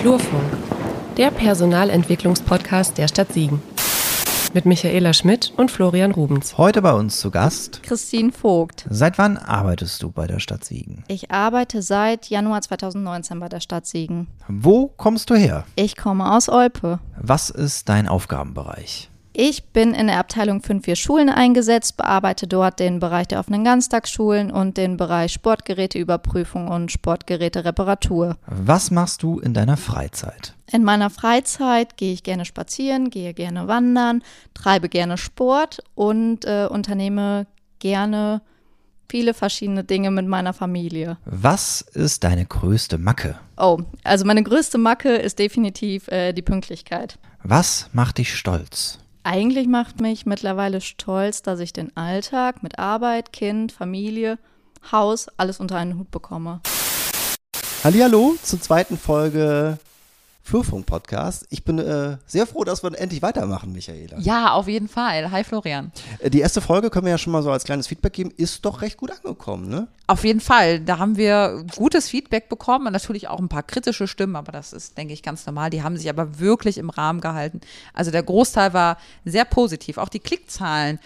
Flurfunk, der Personalentwicklungspodcast der Stadt Siegen. Mit Michaela Schmidt und Florian Rubens. Heute bei uns zu Gast Christine Vogt. Seit wann arbeitest du bei der Stadt Siegen? Ich arbeite seit Januar 2019 bei der Stadt Siegen. Wo kommst du her? Ich komme aus Olpe. Was ist dein Aufgabenbereich? Ich bin in der Abteilung 5-4 Schulen eingesetzt, bearbeite dort den Bereich der offenen Ganztagsschulen und den Bereich Sportgeräteüberprüfung und Sportgerätereparatur. Was machst du in deiner Freizeit? In meiner Freizeit gehe ich gerne spazieren, gehe gerne wandern, treibe gerne Sport und äh, unternehme gerne viele verschiedene Dinge mit meiner Familie. Was ist deine größte Macke? Oh, also meine größte Macke ist definitiv äh, die Pünktlichkeit. Was macht dich stolz? Eigentlich macht mich mittlerweile stolz, dass ich den Alltag mit Arbeit, Kind, Familie, Haus, alles unter einen Hut bekomme. Hallihallo zur zweiten Folge Flurfunk-Podcast. Ich bin äh, sehr froh, dass wir endlich weitermachen, Michaela. Ja, auf jeden Fall. Hi Florian. Äh, Die erste Folge können wir ja schon mal so als kleines Feedback geben, ist doch recht gut angekommen, ne? Auf jeden Fall. Da haben wir gutes Feedback bekommen und natürlich auch ein paar kritische Stimmen, aber das ist, denke ich, ganz normal. Die haben sich aber wirklich im Rahmen gehalten. Also der Großteil war sehr positiv. Auch die Klickzahlen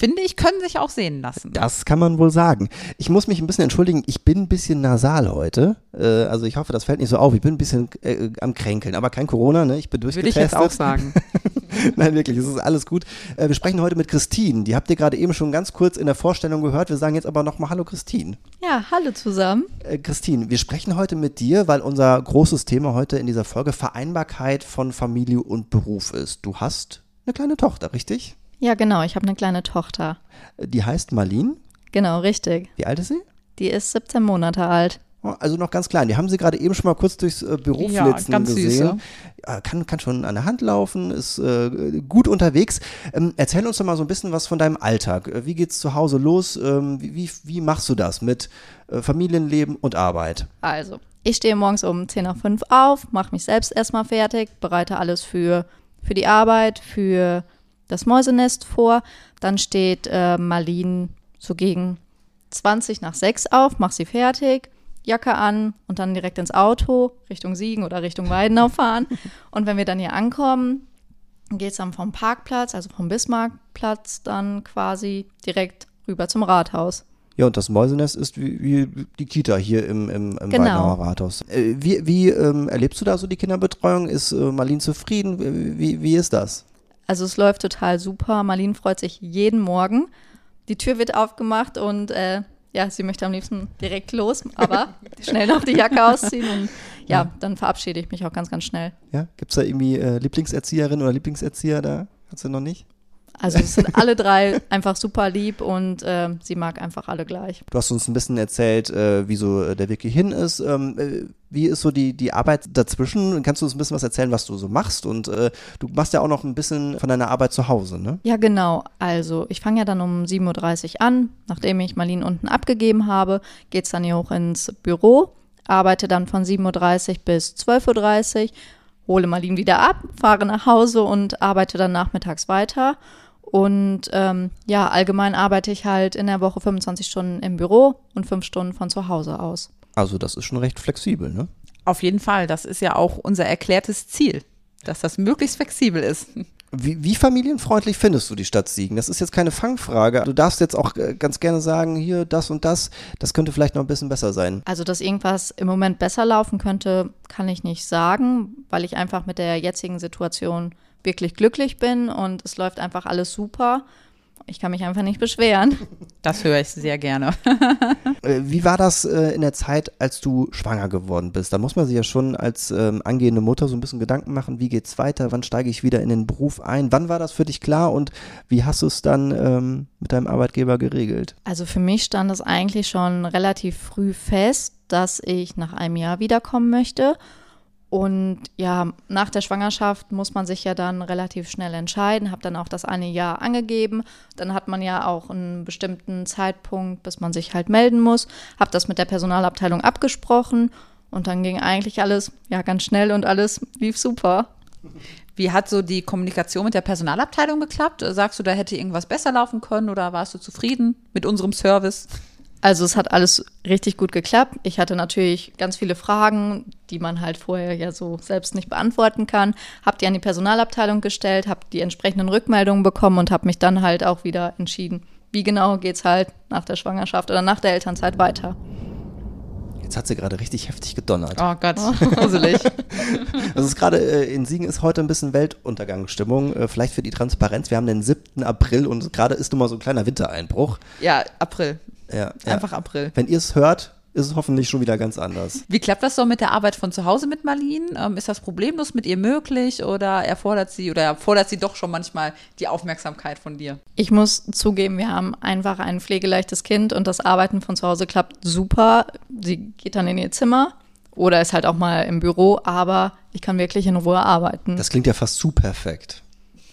finde ich, können sich auch sehen lassen. Das kann man wohl sagen. Ich muss mich ein bisschen entschuldigen, ich bin ein bisschen nasal heute. Äh, also ich hoffe, das fällt nicht so auf. Ich bin ein bisschen äh, am Kränkeln, aber kein Corona, ne? Ich bin Würde durchgetestet. ich jetzt auch sagen. Nein, wirklich, es ist alles gut. Äh, wir sprechen heute mit Christine. Die habt ihr gerade eben schon ganz kurz in der Vorstellung gehört. Wir sagen jetzt aber nochmal Hallo Christine. Ja, hallo zusammen. Äh, Christine, wir sprechen heute mit dir, weil unser großes Thema heute in dieser Folge Vereinbarkeit von Familie und Beruf ist. Du hast eine kleine Tochter, richtig? Ja, genau, ich habe eine kleine Tochter. Die heißt Marlene. Genau, richtig. Wie alt ist sie? Die ist 17 Monate alt. Oh, Also noch ganz klein. Wir haben sie gerade eben schon mal kurz durchs äh, Büro Ja, flitzen ganz süß, gesehen. Ja, kann, kann schon an der Hand laufen, ist äh, gut unterwegs. Ähm, erzähl uns doch mal so ein bisschen was von deinem Alltag. Äh, Wie geht's zu Hause los? Ähm, wie, wie, wie machst du das mit äh, Familienleben und Arbeit? Also, ich stehe morgens um 10 nach 5 auf, mache mich selbst erstmal fertig, bereite alles für, für die Arbeit, für das Mäusenest vor. Dann steht äh, Marlene so gegen 20 nach 6 auf, mach sie fertig, Jacke an und dann direkt ins Auto Richtung Siegen oder Richtung Weidenau fahren. Und wenn wir dann hier ankommen, geht es dann vom Parkplatz, also vom Bismarckplatz, dann quasi direkt rüber zum Rathaus. Ja, und das Mäusenest ist wie, wie die Kita hier im, im, im Genau. Weidenauer Rathaus. Äh, wie wie ähm, erlebst du da so die Kinderbetreuung? Ist äh, Marlene zufrieden? Wie, wie ist das? Also es läuft total super. Marlene freut sich jeden Morgen. Die Tür wird aufgemacht und äh, ja, sie möchte am liebsten direkt los, aber schnell noch die Jacke ausziehen und ja, dann verabschiede ich mich auch ganz, ganz schnell. Ja? Gibt es da irgendwie äh, Lieblingserzieherin oder Lieblingserzieher da? Hast du noch nicht? Also es sind alle drei einfach super lieb und äh, sie mag einfach alle gleich. Du hast uns ein bisschen erzählt, äh, wie so äh, der Weg hierhin ist. Ähm, äh, wie ist so die, die Arbeit dazwischen? Kannst du uns ein bisschen was erzählen, was du so machst? Und äh, du machst ja auch noch ein bisschen von deiner Arbeit zu Hause, ne? Ja, genau. Also ich fange ja dann um 7.30 Uhr an. Nachdem ich Marlene unten abgegeben habe, geht es dann hier hoch ins Büro, arbeite dann von 7.30 Uhr bis 12.30 Uhr, hole Marlene wieder ab, fahre nach Hause und arbeite dann nachmittags weiter. Und ähm, ja, allgemein arbeite ich halt in der Woche 25 Stunden im Büro und 5 Stunden von zu Hause aus. Also das ist schon recht flexibel, ne? Auf jeden Fall. Das ist ja auch unser erklärtes Ziel, dass das möglichst flexibel ist. Wie, wie familienfreundlich findest du die Stadt Siegen? Das ist jetzt keine Fangfrage. Du darfst jetzt auch äh, ganz gerne sagen, hier das und das, das könnte vielleicht noch ein bisschen besser sein. Also, dass irgendwas im Moment besser laufen könnte, kann ich nicht sagen, weil ich einfach mit der jetzigen Situation wirklich glücklich bin und es läuft einfach alles super. Ich kann mich einfach nicht beschweren. Das höre ich sehr gerne. Äh, Wie war das äh, in der Zeit, als du schwanger geworden bist? Da muss man sich ja schon als ähm, angehende Mutter so ein bisschen Gedanken machen, wie geht's weiter, wann steige ich wieder in den Beruf ein? Wann war das für dich klar und wie hast du es dann ähm, mit deinem Arbeitgeber geregelt? Also für mich stand es eigentlich schon relativ früh fest, dass ich nach einem Jahr wiederkommen möchte. Und ja, nach der Schwangerschaft muss man sich ja dann relativ schnell entscheiden, habe dann auch das eine Jahr angegeben. Dann hat man ja auch einen bestimmten Zeitpunkt, bis man sich halt melden muss. Habe das mit der Personalabteilung abgesprochen und dann ging eigentlich alles ja ganz schnell und alles lief super. Wie hat so die Kommunikation mit der Personalabteilung geklappt? Sagst du, da hätte irgendwas besser laufen können oder warst du zufrieden mit unserem Service? Also es hat alles richtig gut geklappt. Ich hatte natürlich ganz viele Fragen, die man halt vorher ja so selbst nicht beantworten kann. Hab die an die Personalabteilung gestellt, habe die entsprechenden Rückmeldungen bekommen und habe mich dann halt auch wieder entschieden, wie genau geht's halt nach der Schwangerschaft oder nach der Elternzeit weiter. Jetzt hat sie gerade richtig heftig gedonnert. Oh Gott, gruselig. Das ist gerade äh, in Siegen ist heute ein bisschen Weltuntergangsstimmung. Äh, vielleicht für die Transparenz. Wir haben den 7. April und gerade ist nun mal so ein kleiner Wintereinbruch. ja, April. Ja, ja. Einfach April. Wenn ihr es hört, ist es hoffentlich schon wieder ganz anders. Wie klappt das so mit der Arbeit von zu Hause mit Marlene? Ähm, ist das problemlos mit ihr möglich oder erfordert sie oder erfordert sie doch schon manchmal die Aufmerksamkeit von dir? Ich muss zugeben, wir haben einfach ein pflegeleichtes Kind und das Arbeiten von zu Hause klappt super. Sie geht dann in ihr Zimmer oder ist halt auch mal im Büro, aber ich kann wirklich in Ruhe arbeiten. Das klingt ja fast zu perfekt.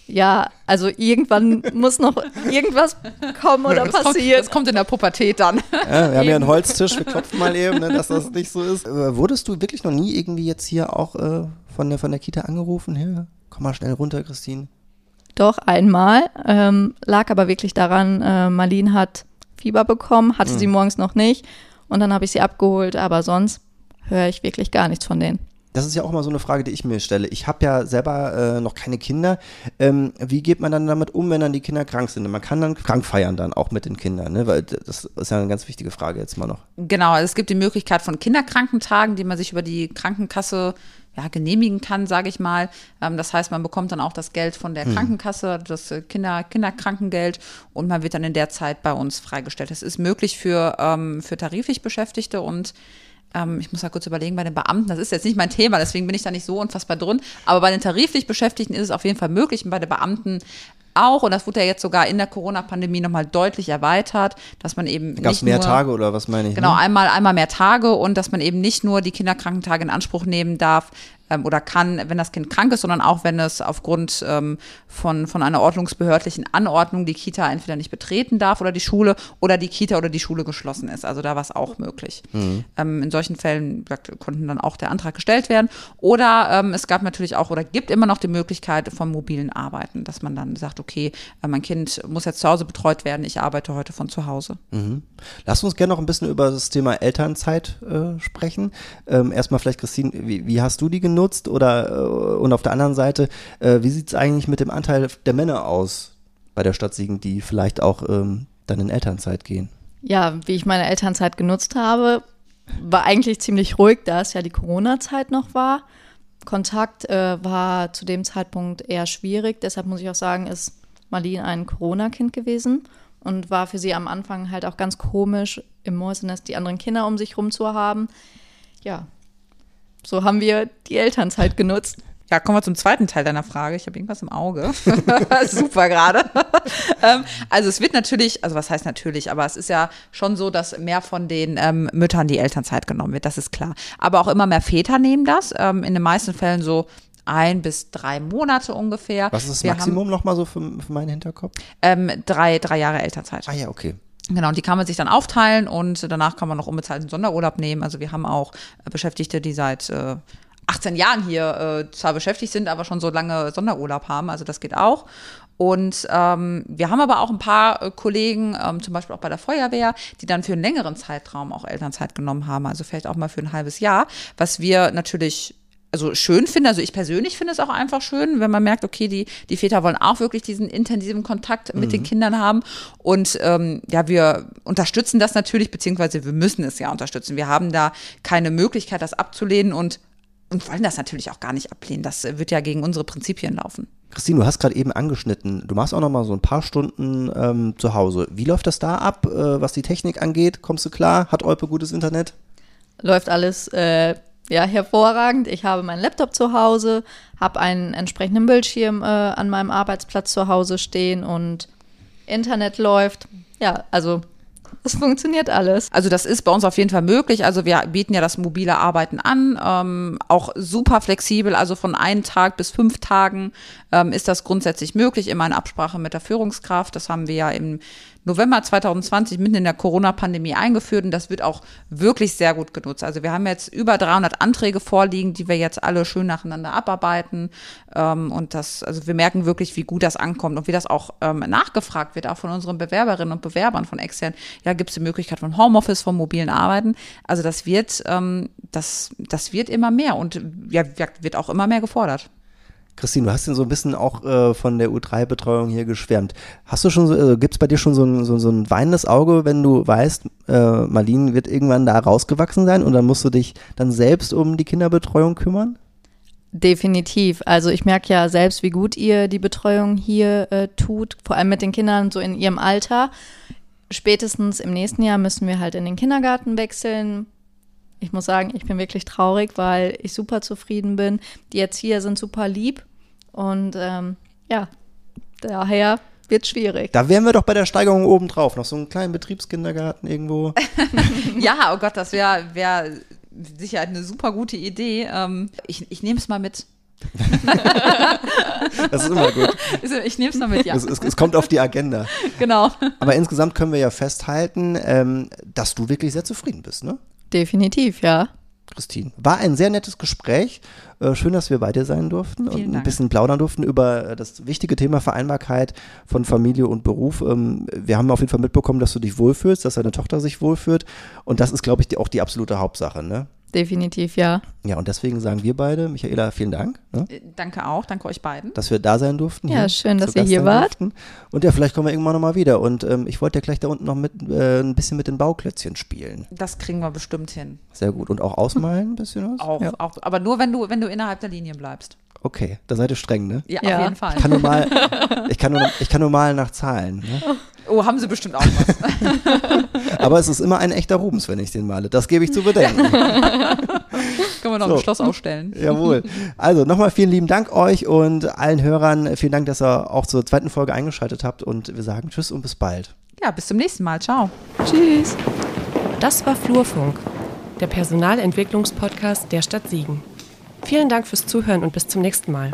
Ja, also irgendwann muss noch irgendwas kommen oder das, kommt, passieren. das kommt in der Pubertät dann. Ja, wir haben ja einen Holztisch, wir klopfen mal eben, ne, dass das nicht so ist. Äh, wurdest du wirklich noch nie irgendwie jetzt hier auch äh, von, der, von der Kita angerufen? Hier, komm mal schnell runter, Christine. Doch, einmal. Ähm, lag aber wirklich daran, äh, Marlene hat Fieber bekommen, hatte sie morgens noch nicht. Und dann habe ich sie abgeholt, aber sonst höre ich wirklich gar nichts von denen. Das ist ja auch mal so eine Frage, die ich mir stelle. Ich habe ja selber äh, noch keine Kinder. Ähm, wie geht man dann damit um, wenn dann die Kinder krank sind? Man kann dann krank feiern dann auch mit den Kindern, ne? Weil das ist ja eine ganz wichtige Frage jetzt mal noch. Genau, also es gibt die Möglichkeit von Kinderkrankentagen, die man sich über die Krankenkasse ja, genehmigen kann, sage ich mal. Ähm, das heißt, man bekommt dann auch das Geld von der Krankenkasse, das äh, Kinder, Kinderkrankengeld und man wird dann in der Zeit bei uns freigestellt. Das ist möglich für, ähm, für tariflich Beschäftigte und ähm, ich muss mal kurz überlegen, bei den Beamten, das ist jetzt nicht mein Thema, deswegen bin ich da nicht so unfassbar drin, aber bei den tariflich Beschäftigten ist es auf jeden Fall möglich und bei den Beamten auch, und das wurde ja jetzt sogar in der Corona-Pandemie nochmal deutlich erweitert, dass man eben Gab es mehr nur, Tage oder was meine ich? Genau, ne? einmal, einmal mehr Tage und dass man eben nicht nur die Kinderkrankentage in Anspruch nehmen darf ähm, oder kann, wenn das Kind krank ist, sondern auch, wenn es aufgrund ähm, von, von einer ordnungsbehördlichen Anordnung die Kita entweder nicht betreten darf oder die Schule oder die Kita oder die Schule geschlossen ist. Also da war es auch möglich. Ähm, in solchen Fällen konnten dann auch der Antrag gestellt werden. Oder ähm, es gab natürlich auch oder gibt immer noch die Möglichkeit vom mobilen Arbeiten, dass man dann sagt, okay, äh, mein Kind muss jetzt zu Hause betreut werden, ich arbeite heute von zu Hause. Lass uns gerne noch ein bisschen über das Thema Elternzeit äh, sprechen. Ähm, erstmal vielleicht, Christine, wie, wie hast du die genutzt? Oder äh, und auf der anderen Seite, äh, wie sieht es eigentlich mit dem Anteil der Männer aus bei der Stadt Siegen, die vielleicht auch ähm, dann in Elternzeit gehen? Ja, wie ich meine Elternzeit genutzt habe, war eigentlich ziemlich ruhig, da es ja die Corona-Zeit noch war. Kontakt äh, war zu dem Zeitpunkt eher schwierig. Deshalb muss ich auch sagen, ist Marlene ein Corona-Kind gewesen und war für sie am Anfang halt auch ganz komisch, im Mäusenest die anderen Kinder um sich rum zu haben. Ja, so haben wir die Elternzeit genutzt. Ja, kommen wir zum zweiten Teil deiner Frage. Ich habe irgendwas im Auge. Super gerade. ähm, also es wird natürlich, also was heißt natürlich, aber es ist ja schon so, dass mehr von den ähm, Müttern die Elternzeit genommen wird, das ist klar. Aber auch immer mehr Väter nehmen das. Ähm, in den meisten Fällen so ein bis drei Monate ungefähr. Was ist das Wir Maximum nochmal so für, für meinen Hinterkopf? Ähm, drei, drei Jahre Elternzeit. Ah ja, okay. Genau, und die kann man sich dann aufteilen und danach kann man noch unbezahlten Sonderurlaub nehmen. Also wir haben auch äh, Beschäftigte, die seit äh, 18 Jahren hier äh, zwar beschäftigt sind, aber schon so lange Sonderurlaub haben. Also das geht auch. Und ähm, wir haben aber auch ein paar äh, Kollegen, ähm, zum Beispiel auch bei der Feuerwehr, die dann für einen längeren Zeitraum auch Elternzeit genommen haben. Also vielleicht auch mal für ein halbes Jahr, was wir natürlich also schön finde, also ich persönlich finde es auch einfach schön, wenn man merkt, okay, die, die Väter wollen auch wirklich diesen intensiven Kontakt mit den Kindern haben. Und ähm, ja, wir unterstützen das natürlich, beziehungsweise wir müssen es ja unterstützen. Wir haben da keine Möglichkeit, das abzulehnen und, und wollen das natürlich auch gar nicht ablehnen. Das wird ja gegen unsere Prinzipien laufen. Christine, du hast gerade eben angeschnitten, du machst auch noch mal so ein paar Stunden ähm, zu Hause. Wie läuft das da ab, äh, was die Technik angeht? Kommst du klar? Hat Olpe gutes Internet? läuft alles äh, ja hervorragend. Ich habe meinen Laptop zu Hause, habe einen entsprechenden Bildschirm äh, an meinem Arbeitsplatz zu Hause stehen und Internet läuft. Ja, also es funktioniert alles. Also das ist bei uns auf jeden Fall möglich. Also wir bieten ja das mobile Arbeiten an, ähm, auch super flexibel. Also von einem Tag bis fünf Tagen ähm, ist das grundsätzlich möglich, immer in Absprache mit der Führungskraft. Das haben wir ja im November 2020 mitten in der Corona-Pandemie eingeführt und das wird auch wirklich sehr gut genutzt. Also wir haben jetzt über 300 Anträge vorliegen, die wir jetzt alle schön nacheinander abarbeiten ähm, und das, also wir merken wirklich, wie gut das ankommt und wie das auch ähm, nachgefragt wird, auch von unseren Bewerberinnen und Bewerbern von extern. Ja, gibt es die Möglichkeit von Homeoffice, von mobilen Arbeiten? Also das wird, ähm, das, das wird immer mehr und ja, wird auch immer mehr gefordert. Christine, du hast ja so ein bisschen auch äh, von der U3-Betreuung hier geschwärmt. Hast du schon, so, äh, gibt es bei dir schon so ein, so, so ein weinendes Auge, wenn du weißt, äh, Marlene wird irgendwann da rausgewachsen sein und dann musst du dich dann selbst um die Kinderbetreuung kümmern? Definitiv. Also ich merke ja selbst, wie gut ihr die Betreuung hier äh, tut, vor allem mit den Kindern so in ihrem Alter. Spätestens im nächsten Jahr müssen wir halt in den Kindergarten wechseln ich muss sagen, ich bin wirklich traurig, weil ich super zufrieden bin. Die Erzieher sind super lieb und ähm, ja, daher wird schwierig. Da wären wir doch bei der Steigerung oben drauf. Noch so einen kleinen Betriebskindergarten irgendwo. ja, oh Gott, das wäre wär sicher eine super gute Idee. Ähm, ich ich nehme es mal mit. das ist immer gut. Ich nehme es mal mit, ja. Es, es, es, kommt auf die Agenda. Genau. Aber insgesamt können wir ja festhalten, ähm, dass du wirklich sehr zufrieden bist, ne? Definitiv, ja. Christine. War ein sehr nettes Gespräch. Äh, schön, dass wir bei dir sein durften Vielen und ein Dank. bisschen plaudern durften über das wichtige Thema Vereinbarkeit von Familie und Beruf. Ähm, wir haben auf jeden Fall mitbekommen, dass du dich wohlfühlst, dass deine Tochter sich wohlfühlt. Und das ist, glaube ich, auch die absolute Hauptsache. Ne? Definitiv, ja. Ja, und deswegen sagen wir beide, Michaela, vielen Dank. Ne? Äh, danke auch, danke euch beiden. Dass wir da sein durften. Ja, schön, dass ihr hier wart. Durften. Und ja, vielleicht kommen wir irgendwann nochmal wieder. Und ähm, ich wollte ja gleich da unten noch mit äh, ein bisschen mit den Bauklötzchen spielen. Das kriegen wir bestimmt hin. Sehr gut. Und auch ausmalen ein bisschen was? Auch, ja. auch aber nur, wenn du, wenn du innerhalb der Linien bleibst. Okay, da seid ihr streng, ne? Ja, ja. auf jeden Fall. Ich kann nur mal, ich kann nur, ich kann nur mal nach Zahlen. Ne? Oh, haben sie bestimmt auch was. Aber es ist immer ein echter Rubens, wenn ich den male. Das gebe ich zu bedenken. Können wir noch so. im Schloss ausstellen. Jawohl. Also nochmal vielen lieben Dank euch und allen Hörern. Vielen Dank, dass ihr auch zur zweiten Folge eingeschaltet habt und wir sagen Tschüss und bis bald. Ja, bis zum nächsten Mal. Ciao. Tschüss. Das war Flurfunk, der Personalentwicklungspodcast der Stadt Siegen. Vielen Dank fürs Zuhören und bis zum nächsten Mal.